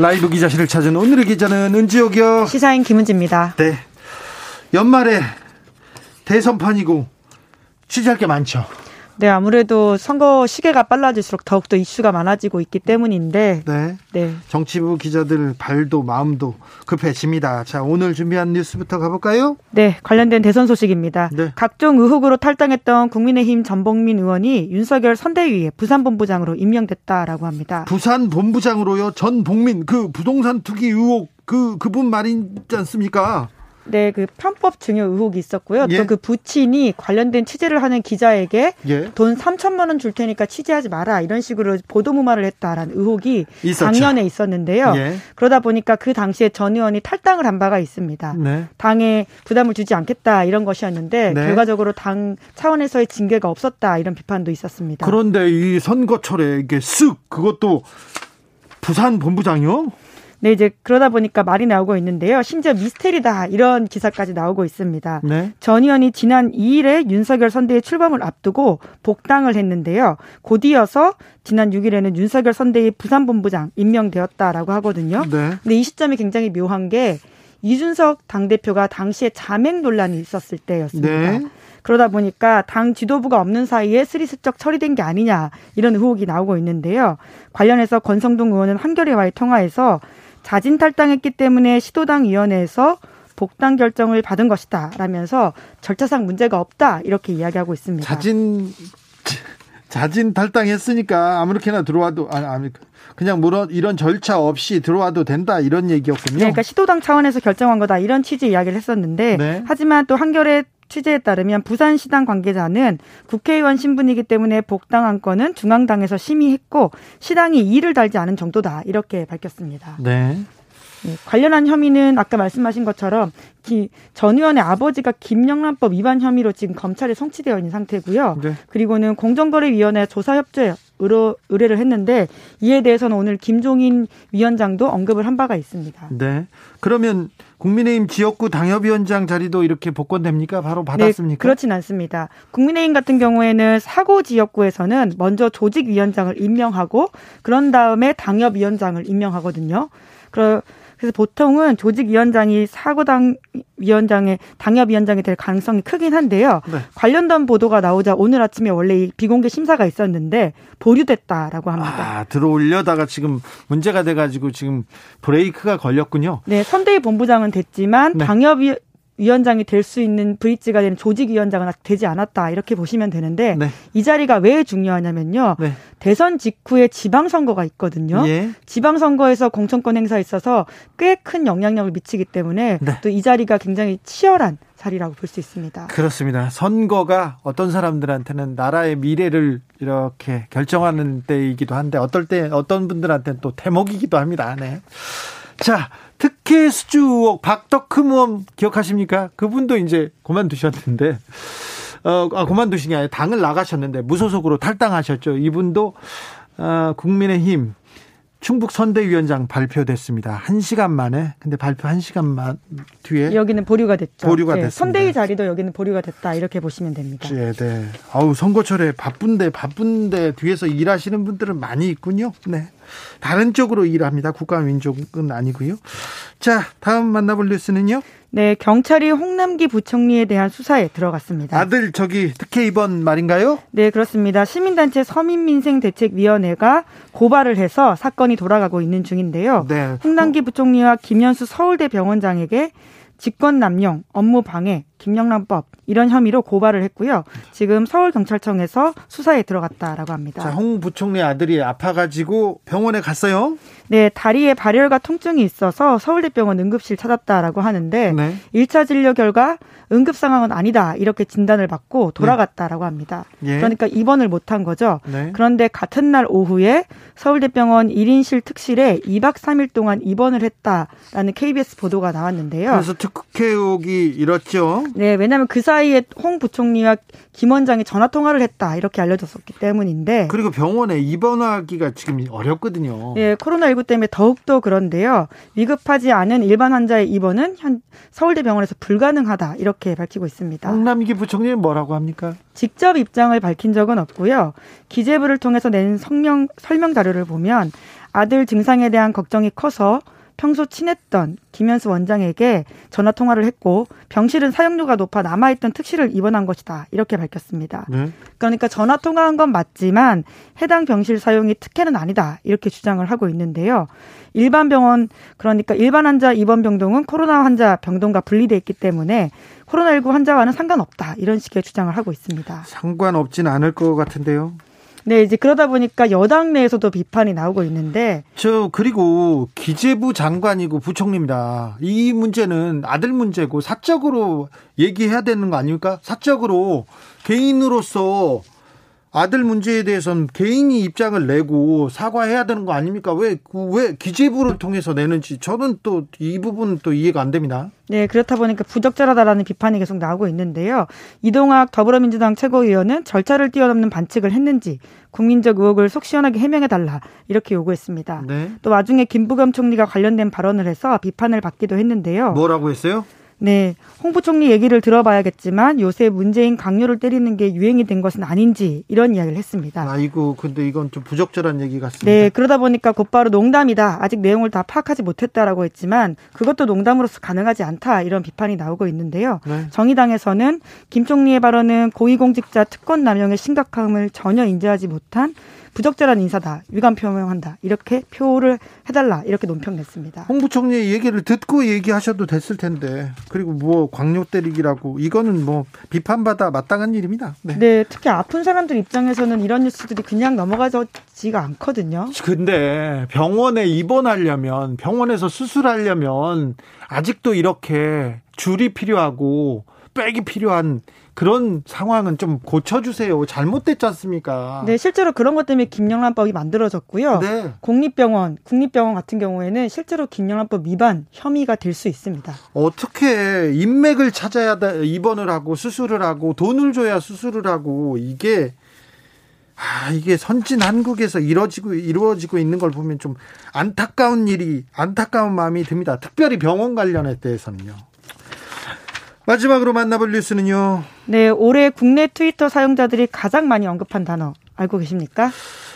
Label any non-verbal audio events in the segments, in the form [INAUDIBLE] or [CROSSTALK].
라이브 기자실을 찾은 오늘의 기자는 은지옥이요. 시사인 김은지입니다. 네. 연말에 대선판이고 취재할 게 많죠. 네, 아무래도 선거 시계가 빨라질수록 더욱더 이슈가 많아지고 있기 때문인데. 네. 네. 정치부 기자들 발도 마음도 급해집니다. 자, 오늘 준비한 뉴스부터 가볼까요? 네, 관련된 대선 소식입니다. 네. 각종 의혹으로 탈당했던 국민의힘 전봉민 의원이 윤석열 선대위에 부산본부장으로 임명됐다라고 합니다. 부산본부장으로요? 전봉민 그 부동산 투기 의혹 그 그분 말이지 않습니까? 네, 그 편법 증여 의혹이 있었고요. 예? 또그 부친이 관련된 취재를 하는 기자에게 예? 돈 3천만 원 줄 테니까 취재하지 마라 이런 식으로 보도 무마를 했다라는 의혹이 있었죠. 작년에 있었는데요. 예? 그러다 보니까 그 당시에 전 의원이 탈당을 한 바가 있습니다. 네. 당에 부담을 주지 않겠다 이런 것이었는데 네. 결과적으로 당 차원에서의 징계가 없었다 이런 비판도 있었습니다. 그런데 이 선거철에 이게 쓱 그것도 부산 본부장이요? 네, 이제 그러다 보니까 말이 나오고 있는데요. 심지어 미스테리다 이런 기사까지 나오고 있습니다. 네. 전 의원이 지난 2일에 윤석열 선대의 출범을 앞두고 복당을 했는데요. 곧이어서 지난 6일에는 윤석열 선대의 부산본부장 임명되었다라고 하거든요. 네. 근데 이 시점이 굉장히 묘한 게 이준석 당대표가 당시에 자맹 논란이 있었을 때였습니다. 네. 그러다 보니까 당 지도부가 없는 사이에 스리슬쩍 처리된 게 아니냐 이런 의혹이 나오고 있는데요. 관련해서 권성동 의원은 한겨레와의 통화에서 자진 탈당했기 때문에 시도당 위원회에서 복당 결정을 받은 것이다 라면서 절차상 문제가 없다 이렇게 이야기하고 있습니다. 자진 [LAUGHS] 자진 탈당했으니까 아무렇게나 들어와도 아니 그냥 물론 이런 절차 없이 들어와도 된다 이런 얘기였군요. 네, 그러니까 시도당 차원에서 결정한 거다 이런 취지 이야기를 했었는데 네. 하지만 또 한겨레 취재에 따르면 부산시당 관계자는 국회의원 신분이기 때문에 복당한 건은 중앙당에서 심의했고 시당이 이를 달지 않은 정도다 이렇게 밝혔습니다. 네. 네, 관련한 혐의는 아까 말씀하신 것처럼 전 의원의 아버지가 김영란법 위반 혐의로 지금 검찰에 송치되어 있는 상태고요. 네. 그리고는 공정거래위원회 조사 협조에 의뢰, 의뢰를 했는데 이에 대해서는 오늘 김종인 위원장도 언급을 한 바가 있습니다. 네. 그러면 국민의힘 지역구 당협위원장 자리도 이렇게 복권됩니까? 바로 네, 받았습니까? 네, 그렇진 않습니다. 국민의힘 같은 경우에는 사고 지역구에서는 먼저 조직위원장을 임명하고 그런 다음에 당협위원장을 임명하거든요. 그러 그래서 보통은 조직위원장이 사고당 위원장의 당협위원장이 될 가능성이 크긴 한데요. 네. 관련된 보도가 나오자 오늘 아침에 원래 이 비공개 심사가 있었는데 보류됐다라고 합니다. 아, 들어올려다가 지금 문제가 돼가지고 지금 브레이크가 걸렸군요. 네, 선대위 본부장은 됐지만 네. 당협위 위원장이 될 수 있는 브릿지가 되는 조직위원장은 아직 되지 않았다 이렇게 보시면 되는데 네. 이 자리가 왜 중요하냐면요 네. 대선 직후에 지방선거가 있거든요 예. 지방선거에서 공천권 행사에 있어서 꽤 큰 영향력을 미치기 때문에 네. 또이 자리가 굉장히 치열한 자리라고 볼 수 있습니다. 그렇습니다. 선거가 어떤 사람들한테는 나라의 미래를 이렇게 결정하는 때이기도 한데 어떨 때 어떤 분들한테는 또 대목이기도 합니다. 네. 자, 특혜 수주 의혹 박덕흠 의원 기억하십니까? 그분도 이제 그만두셨는데 어, 아, 그만두신 게 아니라 당을 나가셨는데 무소속으로 탈당하셨죠. 이분도 어, 국민의힘 충북 선대위원장 발표됐습니다. 한 시간 만에. 근데 발표 한 시간 만 뒤에 여기는 보류가 됐죠. 보류가 네, 됐습니다. 선대위 자리도 여기는 보류가 됐다 이렇게 보시면 됩니다. 네, 네. 아우 선거철에 바쁜데 바쁜데 뒤에서 일하시는 분들은 많이 있군요. 네. 다른 쪽으로 일합니다. 국가 민족은 아니고요. 자, 다음 만나볼 뉴스는요. 네, 경찰이 홍남기 부총리에 대한 수사에 들어갔습니다. 아들 저기 특혜 입원 말인가요? 네, 그렇습니다. 시민단체 서민민생대책위원회가 고발을 해서 사건이 돌아가고 있는 중인데요. 네. 홍남기 부총리와 김현수 서울대 병원장에게 직권 남용, 업무 방해, 김영란법 이런 혐의로 고발을 했고요. 지금 서울경찰청에서 수사에 들어갔다라고 합니다. 자, 홍 부총리 아들이 아파가지고 병원에 갔어요? 네, 다리에 발열과 통증이 있어서 서울대병원 응급실 찾았다라고 하는데 네. 1차 진료 결과 응급 상황은 아니다 이렇게 진단을 받고 돌아갔다라고 합니다. 예. 그러니까 입원을 못한 거죠. 네. 그런데 같은 날 오후에 서울대병원 1인실 특실에 2박 3일 동안 입원을 했다라는 KBS 보도가 나왔는데요. 그래서 특혜혹이 일었죠. 네, 왜냐하면 그 사이에 홍 부총리와 김 원장이 전화 통화를 했다 이렇게 알려졌었기 때문인데. 그리고 병원에 입원하기가 지금 어렵거든요. 네, 코로나19 때문에 더욱더 그런데요. 위급하지 않은 일반 환자의 입원은 현 서울대 병원에서 불가능하다 이렇게 밝히고 있습니다. 홍남기 부총리는 뭐라고 합니까? 직접 입장을 밝힌 적은 없고요. 기재부를 통해서 낸 성명 설명 자료를 보면 아들 증상에 대한 걱정이 커서 평소 친했던 김현수 원장에게 전화 통화를 했고 병실은 사용료가 높아 남아있던 특실을 입원한 것이다 이렇게 밝혔습니다. 네. 그러니까 전화 통화한 건 맞지만 해당 병실 사용이 특혜는 아니다 이렇게 주장을 하고 있는데요. 일반 병원 그러니까 일반 환자 입원 병동은 코로나 환자 병동과 분리돼 있기 때문에 코로나19 환자와는 상관없다 이런 식의 주장을 하고 있습니다. 상관없진 않을 것 같은데요. 네, 이제 그러다 보니까 여당 내에서도 비판이 나오고 있는데 저 그리고 기재부 장관이고 부총리입니다. 이 문제는 아들 문제고 사적으로 얘기해야 되는 거 아닙니까? 사적으로 개인으로서 아들 문제에 대해서는 개인이 입장을 내고 사과해야 되는 거 아닙니까? 왜, 왜 기재부를 통해서 내는지 저는 또 이 부분 또 이해가 안 됩니다. 네, 그렇다 보니까 부적절하다라는 비판이 계속 나오고 있는데요. 이동학 더불어민주당 최고위원은 절차를 뛰어넘는 반칙을 했는지 국민적 의혹을 속 시원하게 해명해달라 이렇게 요구했습니다. 네. 또 와중에 김부겸 총리가 관련된 발언을 해서 비판을 받기도 했는데요. 뭐라고 했어요? 네, 홍 부총리 얘기를 들어봐야겠지만 요새 문재인 강요를 때리는 게 유행이 된 것은 아닌지 이런 이야기를 했습니다. 아이고, 근데 이건 좀 부적절한 얘기 같습니다. 네, 그러다 보니까 곧바로 농담이다. 아직 내용을 다 파악하지 못했다라고 했지만 그것도 농담으로서 가능하지 않다 이런 비판이 나오고 있는데요. 네. 정의당에서는 김 총리의 발언은 고위공직자 특권 남용의 심각함을 전혀 인지하지 못한 부적절한 인사다, 위감 표명한다 이렇게 표를 해달라 이렇게 논평 냈습니다. 홍 부총리 얘기를 듣고 얘기하셔도 됐을 텐데 그리고 뭐 광역 때리기라고 이거는 뭐 비판받아 마땅한 일입니다. 네. 네, 특히 아픈 사람들 입장에서는 이런 뉴스들이 그냥 넘어가지가 않거든요. 근데 병원에 입원하려면 병원에서 수술하려면 아직도 이렇게 줄이 필요하고 백이 필요한 그런 상황은 좀 고쳐주세요. 잘못됐지 않습니까? 네, 실제로 그런 것 때문에 김영란법이 만들어졌고요. 네. 공립병원, 국립병원 같은 경우에는 실제로 김영란법 위반 혐의가 될 수 있습니다. 어떻게 인맥을 찾아야 입원을 하고 수술을 하고 돈을 줘야 수술을 하고 이게 아, 이게 선진 한국에서 이루어지고, 이루어지고 있는 걸 보면 좀 안타까운 일이, 안타까운 마음이 듭니다. 특별히 병원 관련에 대해서는요. 마지막으로 만나볼 뉴스는요. 네, 올해 국내 트위터 사용자들이 가장 많이 언급한 단어 알고 계십니까?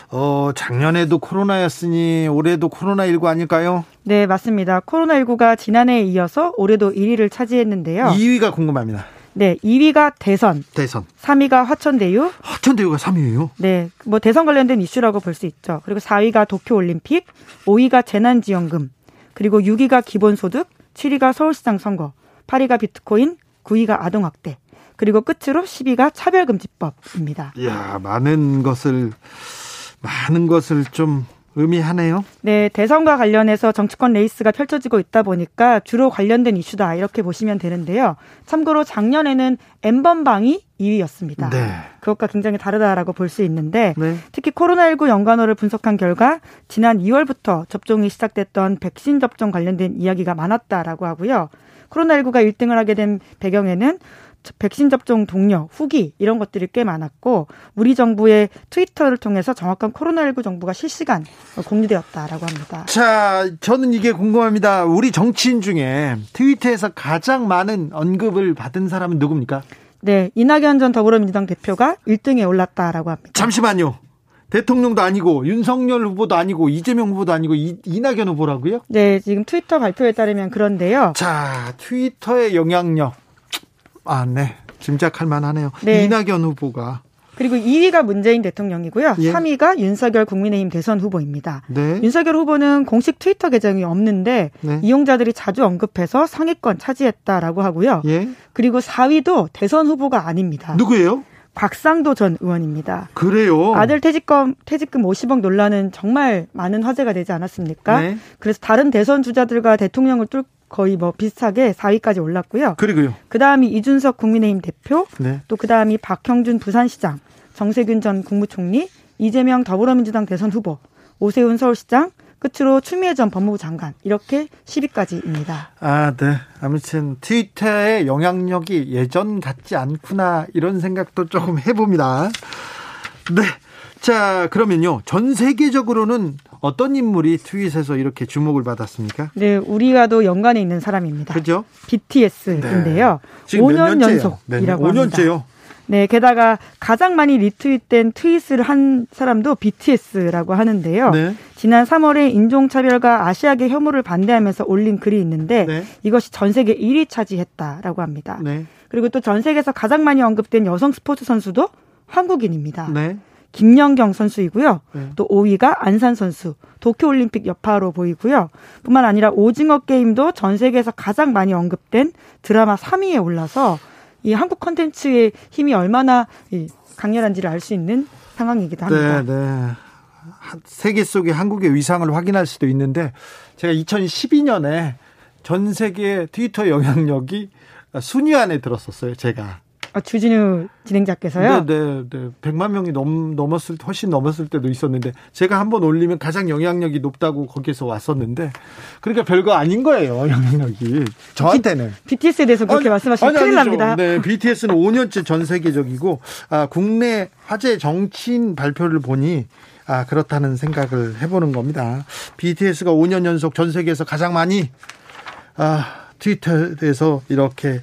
어, 작년에도 코로나였으니 올해도 코로나19 아닐까요? 네, 맞습니다. 코로나19가 지난해에 이어서 올해도 1위를 차지했는데요. 2위가 궁금합니다. 네, 2위가 대선. 대선. 3위가 화천대유. 화천대유가 3위예요? 네, 뭐 대선 관련된 이슈라고 볼 수 있죠. 그리고 4위가 도쿄올림픽, 5위가 재난지원금, 그리고 6위가 기본소득, 7위가 서울시장 선거, 8위가 비트코인, 9위가 아동학대, 그리고 끝으로 10위가 차별금지법입니다. 이야, 많은 것을, 많은 것을 좀 의미하네요. 네, 대선과 관련해서 정치권 레이스가 펼쳐지고 있다 보니까 주로 관련된 이슈다 이렇게 보시면 되는데요. 참고로 작년에는 N번방이 2위였습니다. 네. 그것과 굉장히 다르다라고 볼 수 있는데 네. 특히 코로나19 연관어를 분석한 결과 지난 2월부터 접종이 시작됐던 백신 접종 관련된 이야기가 많았다라고 하고요. 코로나19가 1등을 하게 된 배경에는 백신 접종 동료, 후기 이런 것들이 꽤 많았고 우리 정부의 트위터를 통해서 정확한 코로나19 정보가 실시간 공유되었다라고 합니다. 자, 저는 이게 궁금합니다. 우리 정치인 중에 트위터에서 가장 많은 언급을 받은 사람은 누굽니까? 네, 이낙연 전 더불어민주당 대표가 1등에 올랐다라고 합니다. 잠시만요. 대통령도 아니고 윤석열 후보도 아니고 이재명 후보도 아니고 이, 이낙연 후보라고요? 네, 지금 트위터 발표에 따르면 그런데요. 자, 트위터의 영향력. 아, 네. 짐작할 만하네요. 네. 이낙연 후보가 그리고 2위가 문재인 대통령이고요. 예. 3위가 윤석열 국민의힘 대선 후보입니다. 네. 윤석열 후보는 공식 트위터 계정이 없는데 네. 이용자들이 자주 언급해서 상위권 차지했다라고 하고요. 예. 그리고 4위도 대선 후보가 아닙니다. 누구예요? 곽상도 전 의원입니다. 그래요? 아들 퇴직금, 퇴직금 50억 논란은 정말 많은 화제가 되지 않았습니까? 네. 그래서 다른 대선 주자들과 대통령을 뚫고 거의 뭐 비슷하게 4위까지 올랐고요. 그리고요. 그 다음이 이준석 국민의힘 대표, 네. 또 그 다음이 박형준 부산시장, 정세균 전 국무총리, 이재명 더불어민주당 대선 후보, 오세훈 서울시장, 끝으로 추미애 전 법무부 장관 이렇게 10위까지입니다. 아, 네. 아무튼 트위터의 영향력이 예전 같지 않구나 이런 생각도 조금 해봅니다. 네. 자, 그러면요. 전 세계적으로는 어떤 인물이 트윗에서 이렇게 주목을 받았습니까? 네, 우리가도 연관에 있는 사람입니다. 그죠? BTS인데요. 네. 5년 연속이라고 네, 5년째요. 합니다. 네, 게다가 가장 많이 리트윗된 트윗을 한 사람도 BTS라고 하는데요. 네. 지난 3월에 인종차별과 아시아계 혐오를 반대하면서 올린 글이 있는데 네. 이것이 전 세계 1위 차지했다라고 합니다. 네. 그리고 또 전 세계에서 가장 많이 언급된 여성 스포츠 선수도 한국인입니다. 네. 김연경 선수이고요. 네. 또 5위가 안산 선수, 도쿄올림픽 여파로 보이고요. 뿐만 아니라 오징어 게임도 전 세계에서 가장 많이 언급된 드라마 3위에 올라서 이 한국 컨텐츠의 힘이 얼마나 강렬한지를 알 수 있는 상황이기도 합니다. 네, 네. 세계 속의 한국의 위상을 확인할 수도 있는데 제가 2012년에 전 세계 트위터 영향력이 순위 안에 들었었어요, 제가. 아, 주진우 진행자께서요? 네, 네, 네. 100만 명이 넘, 넘었을, 훨씬 넘었을 때도 있었는데, 제가 한번 올리면 가장 영향력이 높다고 거기서 왔었는데, 그러니까 별거 아닌 거예요, 영향력이. 저한테는. B, BTS에 대해서 그렇게 아니, 말씀하시면 아니, 큰일 아니죠. 납니다. 네, BTS는 5년째 전 세계적이고, 아, 국내 화제 정치인 발표를 보니, 아, 그렇다는 생각을 해보는 겁니다. BTS가 5년 연속 전 세계에서 가장 많이, 아, 트위터에서 이렇게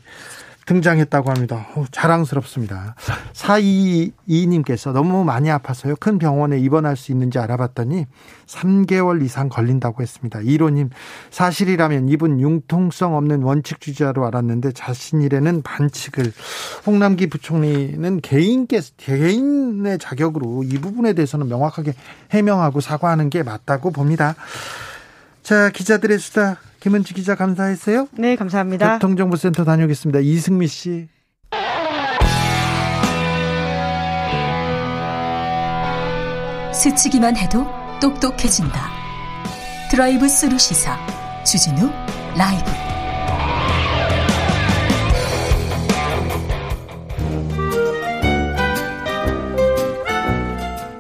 등장했다고 합니다. 오, 자랑스럽습니다. 422님께서 너무 많이 아파서요. 큰 병원에 입원할 수 있는지 알아봤더니 3개월 이상 걸린다고 했습니다. 1호님, 사실이라면 이분 융통성 없는 원칙 주자로 알았는데 자신 일에는 반칙을. 홍남기 부총리는 개인께, 개인의 자격으로 이 부분에 대해서는 명확하게 해명하고 사과하는 게 맞다고 봅니다. 자, 기자들의 수다 김은지 기자 감사했어요. 네, 감사합니다. 교통정보센터 다녀오겠습니다. 이승미 씨. 스치기만 해도 똑똑해진다. 드라이브 스루 시사 주진우 라이브.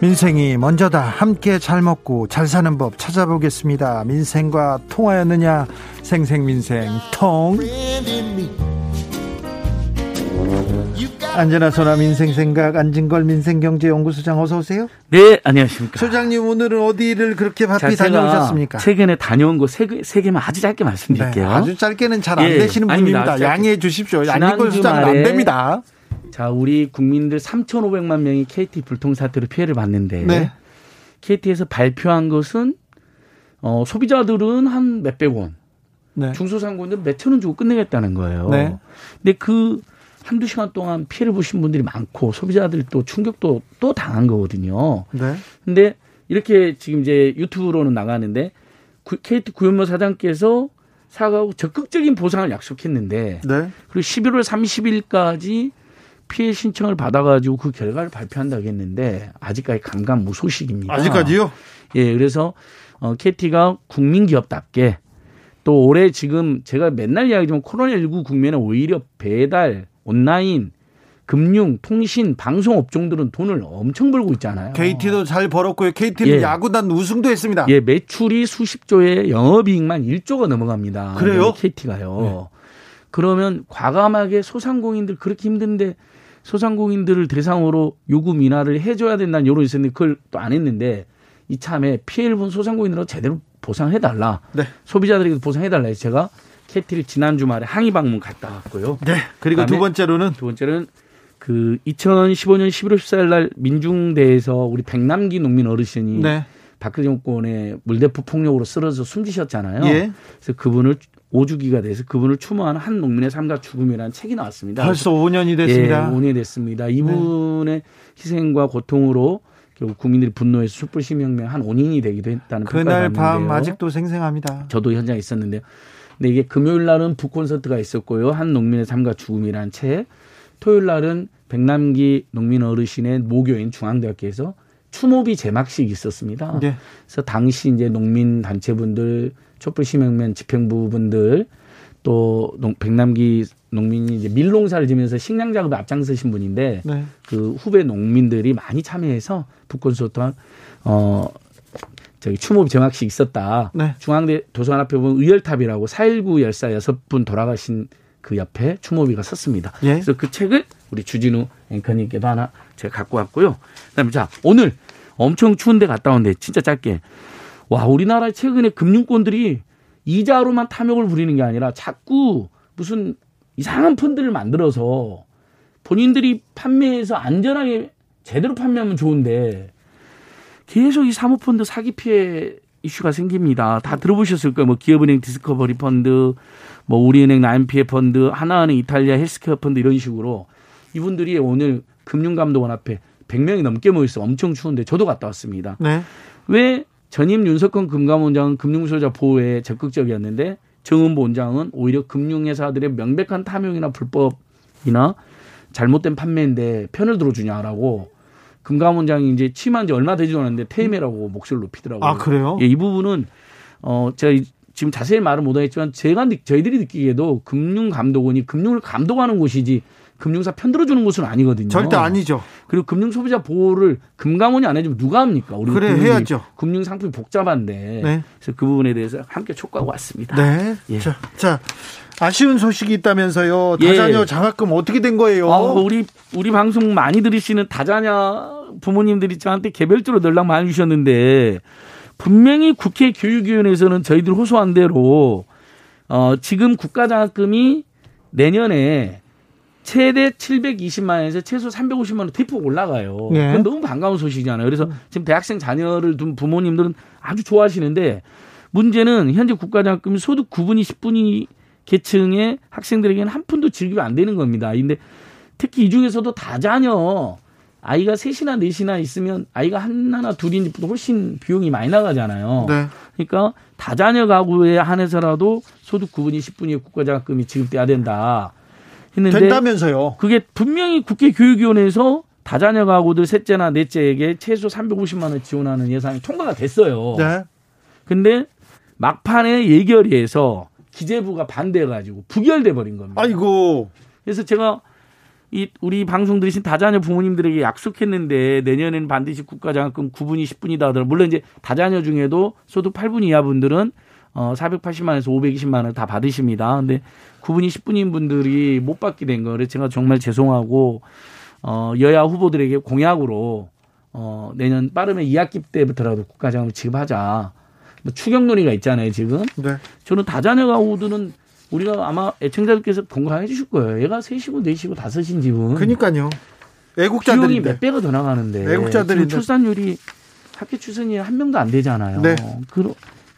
민생이 먼저다. 함께 잘 먹고 잘 사는 법 찾아보겠습니다. 민생과 통하였느냐? 생생민생 통. 안전하 소나 민생 생각 안진걸 민생경제연구소장 어서 오세요. 네, 안녕하십니까. 소장님 오늘은 어디를 그렇게 바삐 다녀오셨습니까? 최근에 다녀온 곳세 개만 아주 짧게 말씀드릴게요. 네, 아주 짧게는 잘안 예, 되시는 분입니다. 양해해 주십시오. 안진걸 소장은 안 됩니다. 자, 우리 국민들 3,500만 명이 KT 불통 사태로 피해를 봤는데 네. KT에서 발표한 것은 어, 소비자들은 한 몇백 원, 네. 중소상공인들은 몇천 원 주고 끝내겠다는 거예요. 네. 근데 그 한두 시간 동안 피해를 보신 분들이 많고 소비자들이 또 충격도 또 당한 거거든요. 네. 근데 이렇게 지금 이제 유튜브로는 나가는데 KT 구현모 사장께서 사과하고 적극적인 보상을 약속했는데 네. 그리고 11월 30일까지 피해 신청을 받아가지고 그 결과를 발표한다고 했는데 아직까지 감감 무소식입니다. 아직까지요? 예, 그래서 어, KT가 국민기업답게 또 올해 지금 제가 맨날 이야기하지만 코로나19 국면에 오히려 배달, 온라인, 금융, 통신, 방송 업종들은 돈을 엄청 벌고 있잖아요. KT도 잘 벌었고요. KT는 예. 야구단 우승도 했습니다. 예, 매출이 수십조에 영업이익만 1조가 넘어갑니다. 그래요? KT가요. 네. 그러면 과감하게 소상공인들 그렇게 힘든데 소상공인들을 대상으로 요금 인하를 해줘야 된다는 여론이 있었는데 그걸 또 안 했는데 이참에 피해를 본 소상공인들은 제대로 보상해달라. 네. 소비자들에게 보상해달라 해서 제가 캐티를 지난 주말에 항의 방문 갔다 왔고요. 네. 그리고 두 번째로는 두 번째는 그 2015년 11월 14일 날 민중대에서 우리 백남기 농민 어르신이 네. 박근혜 정권의 물대포 폭력으로 쓰러져 숨지셨잖아요. 예. 그래서 그분을 오주기가 돼서 그분을 추모하는 한 농민의 삶과 죽음이라는 책이 나왔습니다. 벌써 5년이 됐습니다. 예, 5년이 됐습니다. 이분의 네. 희생과 고통으로 결국 국민들이 분노해서 촛불 시민혁명 한 5년이 되기도 했다는 그날 밤 아직도 생생합니다. 저도 현장에 있었는데요. 근데 이게 금요일 날은 북콘서트가 있었고요. 한 농민의 삶과 죽음이라는 책. 토요일 날은 백남기 농민 어르신의 모교인 중앙대학교에서 추모비 제막식이 있었습니다. 네. 그래서 당시 이제 농민 단체분들, 촛불 시민혁명 집행부분들 또 백남기 농민이 이제 밀농사를 지면서 식량 작업에 앞장서신 분인데 네. 그 후배 농민들이 많이 참여해서 북콘서트 어 저기 추모비 정학식 있었다. 네. 중앙대 도서관 앞에 보면 의열탑이라고 4.19 열사 여섯 분 돌아가신 그 옆에 추모비가 섰습니다. 예. 그래서 그 책을 우리 주진우 앵커님께도 하나 제가 갖고 왔고요. 그다음에 자 오늘 엄청 추운데 갔다 온데 진짜 짧게 와 우리나라 최근에 금융권들이 이자로만 탐욕을 부리는 게 아니라 자꾸 무슨 이상한 펀드를 만들어서 본인들이 판매해서 안전하게 제대로 판매하면 좋은데 계속 이 사모펀드 사기 피해 이슈가 생깁니다. 다 들어보셨을 거예요. 뭐 기업은행 디스커버리 펀드, 뭐 우리은행 라임 피해 펀드, 하나은행 이탈리아 헬스케어 펀드 이런 식으로 이분들이 오늘 금융감독원 앞에 100명이 넘게 모였어. 엄청 추운데 저도 갔다 왔습니다. 네. 왜 전임 윤석헌 금감원장은 금융소유자 보호에 적극적이었는데 정은보 원장은 오히려 금융회사들의 명백한 탐욕이나 불법이나 잘못된 판매인데 편을 들어주냐라고 금감원장이 이제 취임한 지 얼마 되지도 않았는데 퇴임해라고 목소리를 높이더라고요. 아 그래요? 예, 이 부분은 어 제가 지금 자세히 말을 못하겠지만 제가 저희들이 느끼기에도 금융감독원이 금융을 감독하는 곳이지 금융사 편들어주는 곳은 아니거든요. 절대 아니죠. 그리고 금융소비자 보호를 금감원이 안 해주면 누가 합니까? 우리 그래 해야죠. 금융 상품이 복잡한데 네. 그래서 그 부분에 대해서 함께 촉구하고 왔습니다. 네. 예. 자, 자, 아쉬운 소식이 있다면서요. 다자녀 예. 장학금 어떻게 된 거예요? 아, 우리 우리 방송 많이 들으시는 다자녀 부모님들이 저한테 개별적으로 연락 많이 주셨는데 분명히 국회 교육위원회에서는 저희들 호소한 대로 어, 지금 국가장학금이 내년에 최대 720만 원에서 최소 350만 원 대폭 올라가요. 네. 그건 너무 반가운 소식이잖아요. 그래서 지금 대학생 자녀를 둔 부모님들은 아주 좋아하시는데 문제는 현재 국가장학금이 소득 9분위 10분위 계층의 학생들에게는 한 푼도 지급이 안 되는 겁니다. 근데 특히 이 중에서도 다자녀 아이가 셋이나 넷이나 있으면 아이가 하나나 둘인지보다 훨씬 비용이 많이 나가잖아요. 네. 그러니까 다자녀 가구에 한해서라도 소득 9분위 10분위 국가장학금이 지급돼야 된다. 했는데 된다면서요. 그게 분명히 국회 교육위원회에서 다자녀 가구들 셋째나 넷째에게 최소 350만 원 지원하는 예산이 통과가 됐어요. 네. 근데 막판에 예결위에서 기재부가 반대해가지고 부결돼 버린 겁니다. 아이고. 그래서 제가 이 우리 방송 들으신 다자녀 부모님들에게 약속했는데 내년에는 반드시 국가장학금 9분이 10분이다 하더라도 물론 이제 다자녀 중에도 소득 8분 이하 분들은 어 480만에서 520만 원다 받으십니다. 근데 9분이 10분인 분들이 못 받게 된 거를 제가 정말 죄송하고 어 여야 후보들에게 공약으로 어 내년 빠르면 2학기 때부터라도 국가장학금 지급하자. 뭐 추경 논의가 있잖아요, 지금. 네. 저는 다자녀 가구들은 우리가 아마 애청자들께서 공감해 주실 거예요. 얘가 셋이고 넷이고 다섯인 집은. 그니까요. 애국자들이 비용이 몇 배가 더 나가는데. 애국자들이 출산율이 학교 출산이 한 명도 안 되잖아요. 네. 그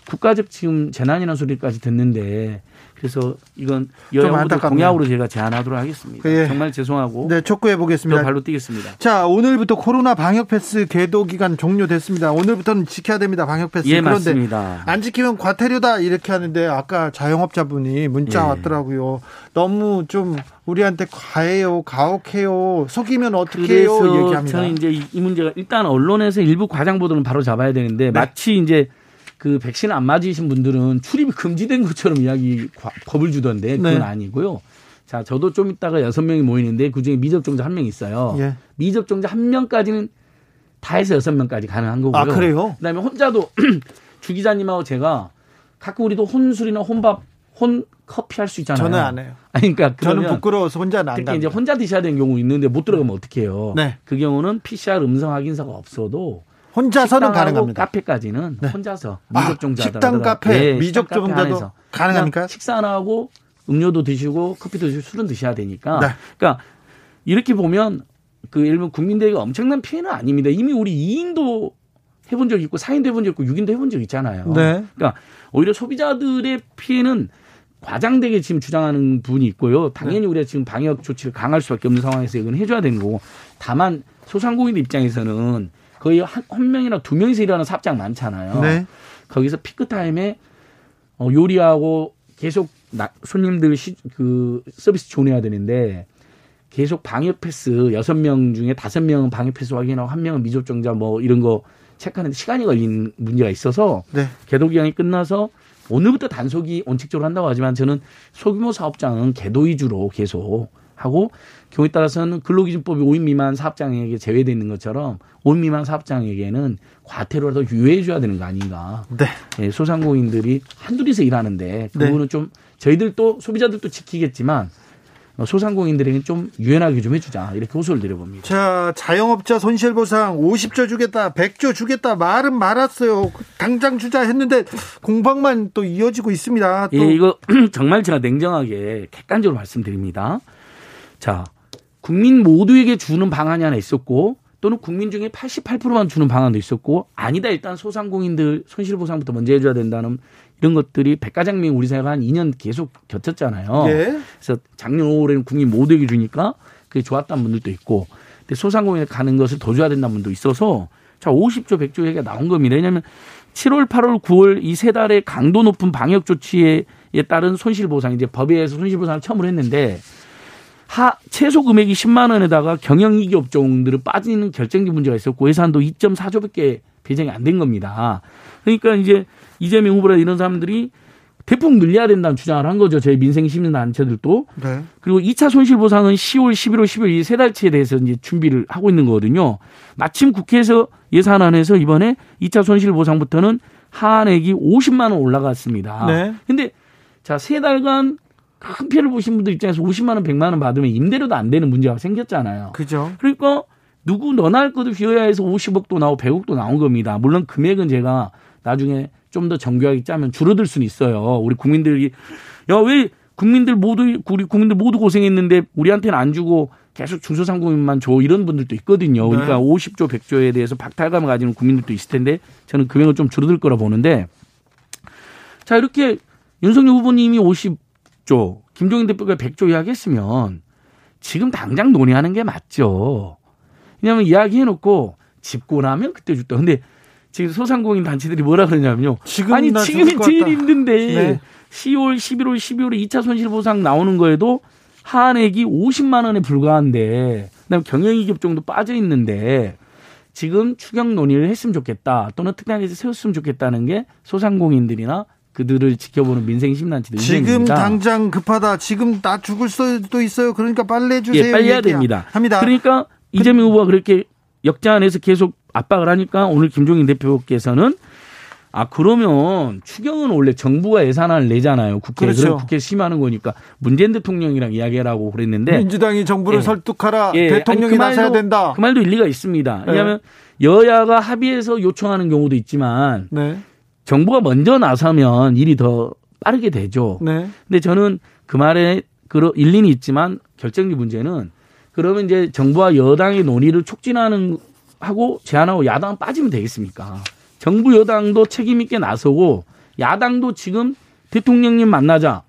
국가적 지금 재난이라는 소리까지 듣는데 그래서 이건 여야후보들 공약으로 제가 제안하도록 하겠습니다. 예. 정말 죄송하고 네 촉구해 보겠습니다. 발로 뛰겠습니다. 자 오늘부터 코로나 방역 패스 계도 기간 종료됐습니다. 오늘부터는 지켜야 됩니다 방역 패스. 예, 그런데 맞습니다. 안 지키면 과태료다 이렇게 하는데 아까 자영업자분이 문자 예. 왔더라고요. 너무 좀 우리한테 과해요, 가혹해요, 속이면 어떻게해요 얘기합니다. 저는 이제 이 문제가 일단 언론에서 일부 과장 보도는 바로 잡아야 되는데 네. 마치 이제 그 백신 안 맞으신 분들은 출입이 금지된 것처럼 이야기 겁을 주던데 그건 네. 아니고요. 자, 저도 좀 이따가 여섯 명이 모이는데 그 중에 미접종자 한 명 있어요. 예. 미접종자 한 명까지는 다 해서 여섯 명까지 가능한 거고요. 아, 그래요? 그다음에 혼자도 [CLEARS THROAT] 주 기자님하고 제가 가끔 우리도 혼술이나 혼밥, 혼 커피 할 수 있잖아요. 저는 안 해요. 아니, 그러니까 저는 부끄러워서 혼자는 안 특히 이제 혼자 드셔야 되는 경우 있는데 못 들어가면 어떡 해요? 네. 그 경우는 PCR 음성 확인서가 없어도 혼자서는 가능합니다. 카페까지는 네. 혼자서 미접종자 아, 식당 카페 네, 미접종자도 가능합니까? 식사 안 하고 음료도 드시고 커피도 드시고 술은 드셔야 되니까. 네. 그러니까 이렇게 보면 그 일본 국민들에게 엄청난 피해는 아닙니다. 이미 우리 2인도 해본 적 있고 4인도 해본 적 있고 6인도 해본 적 있잖아요. 네. 그러니까 오히려 소비자들의 피해는 과장되게 지금 주장하는 분이 있고요. 당연히 네. 우리가 지금 방역 조치를 강할 수밖에 없는 상황에서 이건 해줘야 되는 거고. 다만 소상공인 입장에서는 거의 한, 한 명이나 두 명이서 일하는 사업장 많잖아요. 네. 거기서 피크 타임에 어, 요리하고 계속 나, 손님들 시, 그 서비스 존해야 되는데 계속 방역 패스 여섯 명 중에 다섯 명은 방역 패스 확인하고 한 명은 미접종자 뭐 이런 거 체크하는데 시간이 걸린 문제가 있어서 네. 계도 기간이 끝나서 오늘부터 단속이 원칙적으로 한다고 하지만 저는 소규모 사업장은 계도 위주로 계속 하고 경우에 따라서는 근로기준법이 5인 미만 사업장에게 제외되어 있는 것처럼 5인 미만 사업장에게는 과태료라도 유예해 줘야 되는 거 아닌가. 네. 예, 소상공인들이 한둘이서 일하는데 그 네. 부분은 네. 좀 저희들도 소비자들도 지키겠지만 소상공인들에게 좀 유연하게 좀 해주자 이렇게 호소를 드려봅니다. 자 자영업자 손실보상 50조 주겠다 100조 주겠다 말은 말았어요 당장 주자 했는데 공방만 또 이어지고 있습니다. 또. 예 이거 [CLEARS THROAT] 정말 제가 냉정하게 객관적으로 말씀드립니다. 자 국민 모두에게 주는 방안이 하나 있었고 또는 국민 중에 88%만 주는 방안도 있었고 아니다 일단 소상공인들 손실 보상부터 먼저 해줘야 된다는 이런 것들이 백가장미 우리 사회가 한 2년 계속 겹쳤잖아요. 예. 그래서 작년 5월에는 국민 모두에게 주니까 그게 좋았다는 분들도 있고 근데 소상공인에 가는 것을 더 줘야 된다는 분도 있어서 자 50조 100조 얘기가 나온 겁니다. 왜냐하면 7월 8월 9월 이 세 달의 강도 높은 방역 조치에 따른 손실 보상 이제 법에 의해서 손실 보상을 처음으로 했는데 하 최소 금액이 10만 원에다가 경영이기 업종들은 빠지는 결정적 문제가 있었고 예산도 2.4조밖에 배정이 안 된 겁니다. 그러니까 이제 이재명 후보라 이런 사람들이 대폭 늘려야 된다는 주장을 한 거죠. 저희 민생 시민 단체들도. 네. 그리고 2차 손실 보상은 10월, 11월, 12월 이 세 달치에 대해서 이제 준비를 하고 있는 거거든요. 마침 국회에서 예산안에서 이번에 2차 손실 보상부터는 하한액이 50만 원 올라갔습니다. 네. 근데 자, 세 달간 큰 피해를 보신 분들 입장에서 50만 원, 100만 원 받으면 임대료도 안 되는 문제가 생겼잖아요. 그죠. 그러니까 누구 너나 할 것도 휘어야 해서 50억도 나오고 100억도 나온 겁니다. 물론 금액은 제가 나중에 좀 더 정교하게 짜면 줄어들 수는 있어요. 우리 국민들이 야 왜 국민들 모두 우리 국민들 모두 고생했는데 우리한테는 안 주고 계속 중소상공인만 줘 이런 분들도 있거든요. 그러니까 네. 50조 100조에 대해서 박탈감을 가지는 국민들도 있을 텐데 저는 금액은 좀 줄어들 거라 보는데 자 이렇게 윤석열 후보님이 50 100조, 김종인 대표가 100조 이야기했으면 지금 당장 논의하는 게 맞죠. 왜냐하면 이야기해놓고 집고 나면 그때 줬다. 근데 지금 소상공인 단체들이 뭐라 그러냐면요. 지금 아니 지금이 제일 힘든데 네. 10월, 11월, 12월에 2차 손실보상 나오는 거에도 한액이 50만 원에 불과한데 그다음에 경영이익 정도 빠져 있는데 지금 추경 논의를 했으면 좋겠다 또는 특단계획 세웠으면 좋겠다는 게 소상공인들이나 그들을 지켜보는 민생 심단체들 지금. 당장 급하다. 지금 나 죽을 수도 있어요. 그러니까 빨리 해주세요. 예, 빨리 해야 됩니다. 합니다. 그러니까 이재명 후보가 그렇게 역자 안에서 계속 압박을 하니까 오늘 김종인 대표께서는 아 그러면 추경은 원래 정부가 예산안을 내잖아요. 국회에 그렇죠. 국회 심하는 거니까 문재인 대통령이랑 이야기하라고 그랬는데 민주당이 정부를 예. 설득하라 예. 대통령이 그 나서야 된다. 그 말도 일리가 있습니다. 왜냐하면 네. 여야가 합의해서 요청하는 경우도 있지만 네. 정부가 먼저 나서면 일이 더 빠르게 되죠. 네. 근데 저는 그 말에 그런 일리는 있지만 결정적 문제는 그러면 이제 정부와 여당의 논의를 촉진하는 하고 제안하고 야당은 빠지면 되겠습니까? 정부 여당도 책임 있게 나서고 야당도 지금 대통령님 만나자.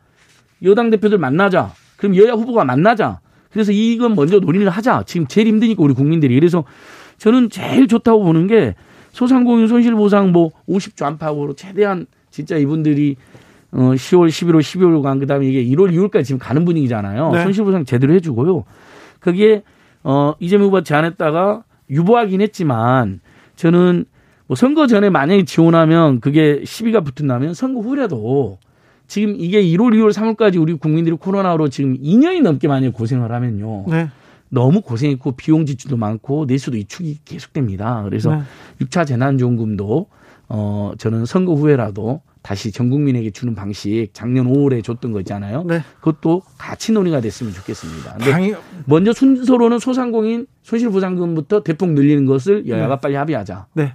여당 대표들 만나자. 그럼 여야 후보가 만나자. 그래서 이건 먼저 논의를 하자. 지금 제일 힘드니까 우리 국민들이. 그래서 저는 제일 좋다고 보는 게 소상공인 손실보상 뭐 50조 안팎으로 최대한 진짜 이분들이 어 10월, 11월, 12월간 그다음에 이게 1월, 2월까지 지금 가는 분위기잖아요. 네. 손실보상 제대로 해주고요. 그게 어 이재명 후보 제안했다가 유보하긴 했지만 저는 뭐 선거 전에 만약에 지원하면 그게 시비가 붙은다면 선거 후라도 지금 이게 1월, 2월, 3월까지 우리 국민들이 코로나로 지금 2년이 넘게 많이 고생을 하면요. 네. 너무 고생했고 비용 지출도 많고 내수도 이축이 계속됩니다. 그래서 네. 6차 재난지원금도 어 저는 선거 후에라도 다시 전 국민에게 주는 방식 작년 5월에 줬던 거 있잖아요. 네. 그것도 같이 논의가 됐으면 좋겠습니다. 당연... 먼저 순서로는 소상공인 손실보상금부터 대폭 늘리는 것을 여야가 네. 빨리 합의하자. 네.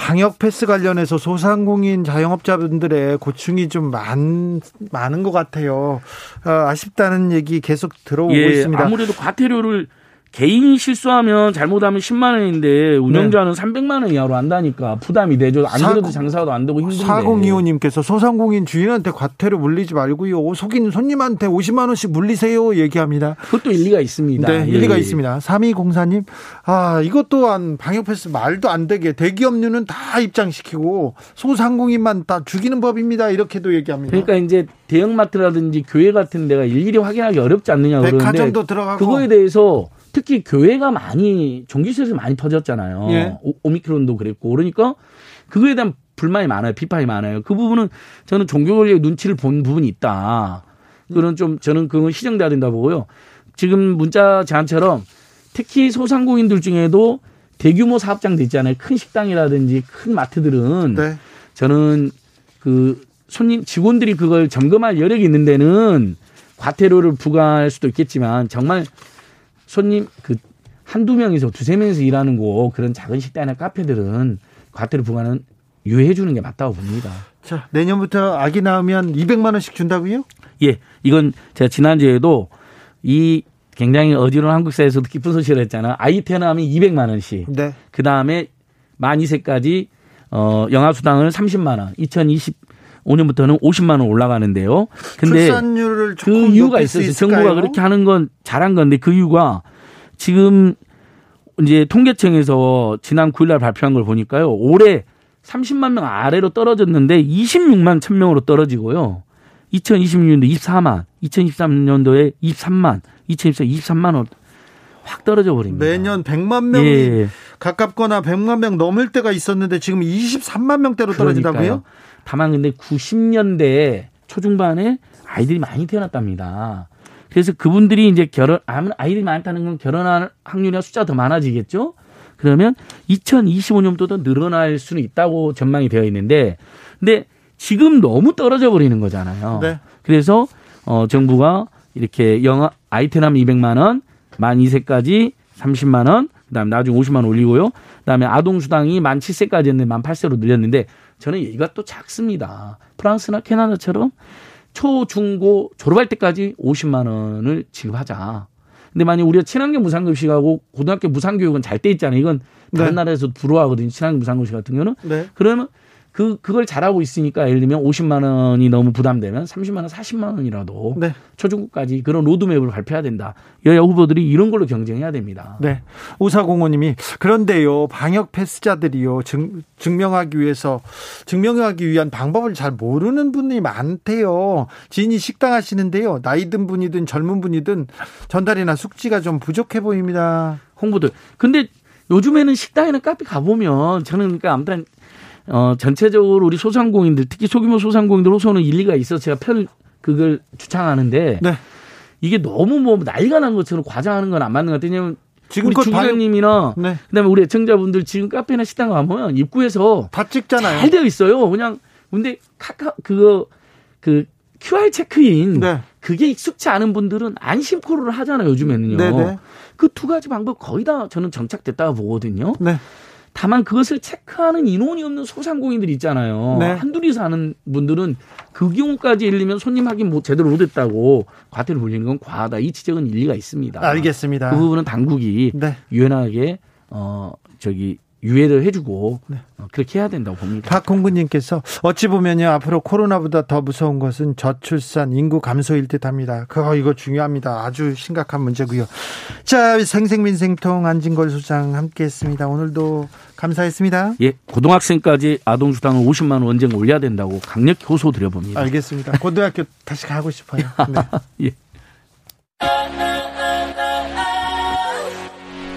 방역 패스 관련해서 소상공인 자영업자분들의 고충이 좀 많, 많은 것 같아요. 어, 아쉽다는 얘기 계속 들어오고 예, 있습니다. 아무래도 과태료를 개인이 실수하면 잘못하면 10만 원인데 운영자는 네. 300만 원 이하로 한다니까 부담이 되죠. 안 그래도 장사도 안 되고 힘든데. 4025님께서 소상공인 주인한테 과태료 물리지 말고요. 속인 손님한테 50만 원씩 물리세요 얘기합니다. 그것도 일리가 있습니다. 네, 예. 일리가 있습니다. 3204님. 아, 이것 또한 방역 패스 말도 안 되게 대기업류는 다 입장시키고 소상공인만 다 죽이는 법입니다. 이렇게도 얘기합니다. 그러니까 이제 대형마트라든지 교회 같은 데가 일일이 확인하기 어렵지 않느냐 그러는데 백화점도 들어가고 그거에 대해서 특히 교회가 많이 종교시설에서 많이 퍼졌잖아요. 예. 오, 미크론도 그랬고 그러니까 그거에 대한 불만이 많아요. 비판이 많아요. 그 부분은 저는 종교 권리의 눈치를 본 부분이 있다. 그런 좀 저는 그건 시정돼야 된다 보고요. 지금 문자 제안처럼 특히 소상공인들 중에도 대규모 사업장도 있잖아요. 큰 식당이라든지 큰 마트들은 네. 저는 그 손님 직원들이 그걸 점검할 여력이 있는 데는 과태료를 부과할 수도 있겠지만 정말 손님 그 한두 명이서 두세 명이서 일하는 곳 그런 작은 식당이나 카페들은 과태료 부과는 유예해 주는 게 맞다고 봅니다. 자, 내년부터 아기 낳으면 200만 원씩 준다고요? 예. 이건 제가 지난주에도 이 굉장히 어지러운 한국사에서도 기쁜 소식을 했잖아. 아이 태어나면 200만 원씩. 네. 그다음에 만 2세까지 어 영아 수당을 30만 원. 2025년부터는 50만 원 올라가는데요. 근데 출산율을 그 이유가 있었어요. 정부가 그렇게 하는 건 잘한 건데 그 이유가 지금 이제 통계청에서 지난 9일 날 발표한 걸 보니까요. 올해 30만 명 아래로 떨어졌는데 26만 1000명으로 떨어지고요. 2026년도 24만, 2023년도에 23만, 2024 23만 원. 확 떨어져 버립니다. 매년 100만 명이 예. 가깝거나 100만 명 넘을 때가 있었는데 지금 23만 명대로 떨어진다고요? 다만 근데 90년대 초중반에 아이들이 많이 태어났답니다. 그래서 그분들이 이제 결혼 아이들이 많다는 건 결혼할 확률이 숫자 더 많아지겠죠. 그러면 2025년부터 늘어날 수는 있다고 전망이 되어 있는데, 근데 지금 너무 떨어져 버리는 거잖아요. 네. 그래서 어 정부가 이렇게 영아 아이템 200만 원, 만 2세까지 30만 원, 그다음에 나중에 50만 원 올리고요. 그다음에 아동 수당이 만 7세까지였는데 만 8세로 늘렸는데 저는 얘기가 또 작습니다. 프랑스나 캐나다처럼 초, 중, 고 졸업할 때까지 50만 원을 지급하자. 근데 만약 우리가 친환경 무상급식하고 고등학교 무상교육은 잘 돼 있잖아요. 이건 다른 네. 나라에서 부러워하거든요. 친환경 무상급식 같은 경우는. 네. 그러면 그 그걸 잘하고 있으니까 예를 들면 50만 원이 너무 부담되면 30만 원, 40만 원이라도 네. 초중고까지 그런 로드맵을 발표해야 된다. 여야 후보들이 이런 걸로 경쟁해야 됩니다. 네. 오사공호님이 그런데요 방역 패스자들이요 증, 증명하기 위해서 증명하기 위한 방법을 잘 모르는 분이 많대요. 지인이 식당 하시는데요 나이 든 분이든 젊은 분이든 전달이나 숙지가 좀 부족해 보입니다. 홍보들. 근데 요즘에는 식당이나 카페 가보면 저는 그러니까 아무튼 어, 전체적으로 우리 소상공인들, 특히 소규모 소상공인들 호소는 일리가 있어서 제가 편, 그걸 주창하는데. 네. 이게 너무 뭐 나이가 난 것처럼 과장하는 건 안 맞는 것 같아요. 왜냐면 지금 우리 주부장님이나 네. 그다음에 우리 애청자분들 지금 카페나 식당 가면 입구에서 다 찍잖아요. 잘 되어 있어요. 그냥 근데 카카 그거 그 QR 체크인 네. 그게 익숙치 않은 분들은 안심 코로를 하잖아요. 요즘에는요. 네, 네. 그두 가지 방법 거의 다 저는 정착됐다고 보거든요. 네. 다만 그것을 체크하는 인원이 없는 소상공인들이 있잖아요. 네. 한둘이서 하는 분들은 그 경우까지 들면 손님 확인 뭐 제대로 못했다고 과태료 물리는 건 과하다. 이 지적은 일리가 있습니다. 알겠습니다. 그 부분은 당국이 네. 유연하게 어 저기 유예를 해주고 네. 어, 그렇게 해야 된다고 봅니다. 박공구님께서 어찌 보면요 앞으로 코로나보다 더 무서운 것은 저출산 인구 감소일 듯합니다. 그거 이거 중요합니다. 아주 심각한 문제고요. 자 생생민생통 안진걸 소장 함께했습니다. 오늘도 감사했습니다. 예, 고등학생까지 아동 수당을 50만 원 언젠가 올려야 된다고 강력히 호소 드려봅니다. 알겠습니다. 고등학교 다시 가고 싶어요. 네. [LAUGHS] 예.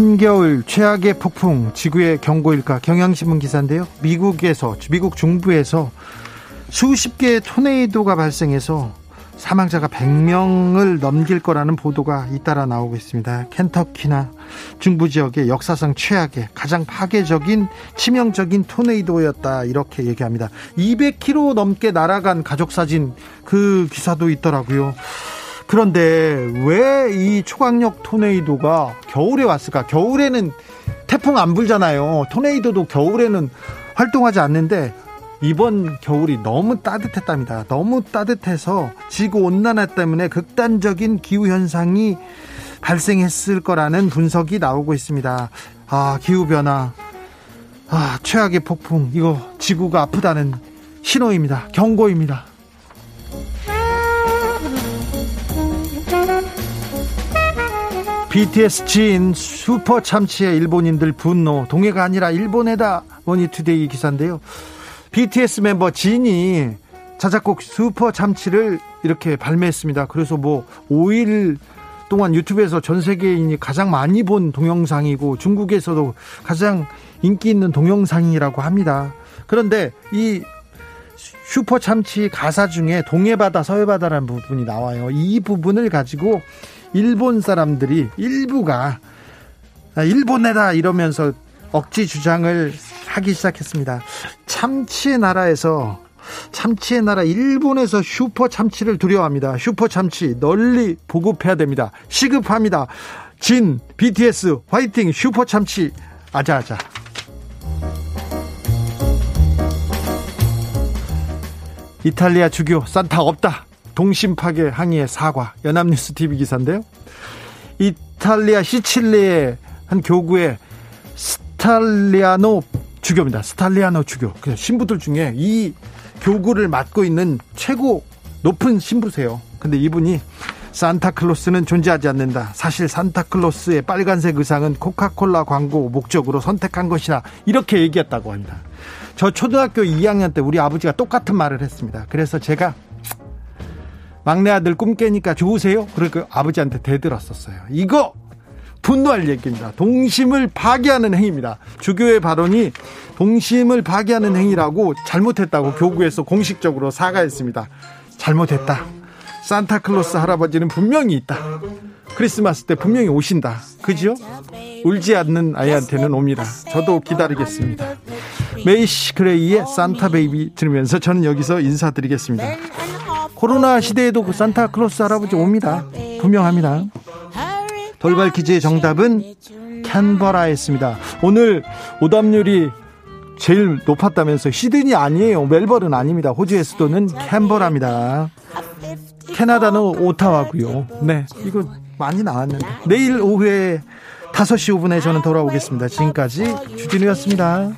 한겨울 최악의 폭풍 지구의 경고일까 경향신문 기사인데요. 미국에서 미국 중부에서 수십 개의 토네이도가 발생해서 사망자가 100명을 넘길 거라는 보도가 잇따라 나오고 있습니다. 켄터키나 중부 지역의 역사상 최악의 가장 파괴적인 치명적인 토네이도였다 이렇게 얘기합니다. 200km 넘게 날아간 가족 사진 그 기사도 있더라고요. 그런데 왜 이 초강력 토네이도가 겨울에 왔을까? 겨울에는 태풍 안 불잖아요. 토네이도도 겨울에는 활동하지 않는데 이번 겨울이 너무 따뜻했답니다. 너무 따뜻해서 지구 온난화 때문에 극단적인 기후 현상이 발생했을 거라는 분석이 나오고 있습니다. 아, 기후 변화. 아, 최악의 폭풍. 이거 지구가 아프다는 신호입니다. 경고입니다. BTS 진 슈퍼 참치에 일본인들 분노 동해가 아니라 일본에다 머니투데이 기사인데요. BTS 멤버 진이 자작곡 슈퍼 참치를 이렇게 발매했습니다. 그래서 뭐 5일 동안 유튜브에서 전 세계인이 가장 많이 본 동영상이고 중국에서도 가장 인기 있는 동영상이라고 합니다. 그런데 이 슈퍼 참치 가사 중에 동해바다 서해바다라는 부분이 나와요. 이 부분을 가지고 일본 사람들이 일부가 아, 일본에다 이러면서 억지 주장을 하기 시작했습니다. 참치의 나라에서 참치의 나라 일본에서 슈퍼 참치를 두려워합니다. 슈퍼 참치 널리 보급해야 됩니다. 시급합니다. 진 BTS 화이팅 슈퍼 참치 아자아자. 이탈리아 주교 산타 없다. 동심 파괴 항의에 사과. 연합뉴스 TV 기사인데요. 이탈리아 시칠리의 한 교구에 스탈리아노 주교입니다. 스탈리아노 주교. 그 신부들 중에 이 교구를 맡고 있는 최고 높은 신부세요. 근데 이분이 산타클로스는 존재하지 않는다. 사실 산타클로스의 빨간색 의상은 코카콜라 광고 목적으로 선택한 것이다. 이렇게 얘기했다고 합니다. 저 초등학교 2학년 때 우리 아버지가 똑같은 말을 했습니다. 그래서 제가 막내 아들 꿈 깨니까 좋으세요? 그러니까 아버지한테 대들었었어요. 이거 분노할 얘기입니다. 동심을 파괴하는 행위입니다. 주교의 발언이 동심을 파괴하는 행위라고 잘못했다고 교구에서 공식적으로 사과했습니다. 잘못했다. 산타클로스 할아버지는 분명히 있다. 크리스마스 때 분명히 오신다. 그죠? 울지 않는 아이한테는 옵니다. 저도 기다리겠습니다. 메이시 그레이의 Santa Baby 들으면서 저는 여기서 인사드리겠습니다. 코로나 시대에도 그 산타클로스 할아버지 옵니다. 분명합니다. 돌발 퀴즈의 정답은 캔버라였습니다. 오늘 오답률이 제일 높았다면서 시드니 아니에요. 멜버른 아닙니다. 호주의 수도는 캔버라입니다. 캐나다는 오타와고요. 네, 이거 많이 나왔는데 내일 오후에 5시 5분에 저는 돌아오겠습니다. 지금까지 주진우였습니다.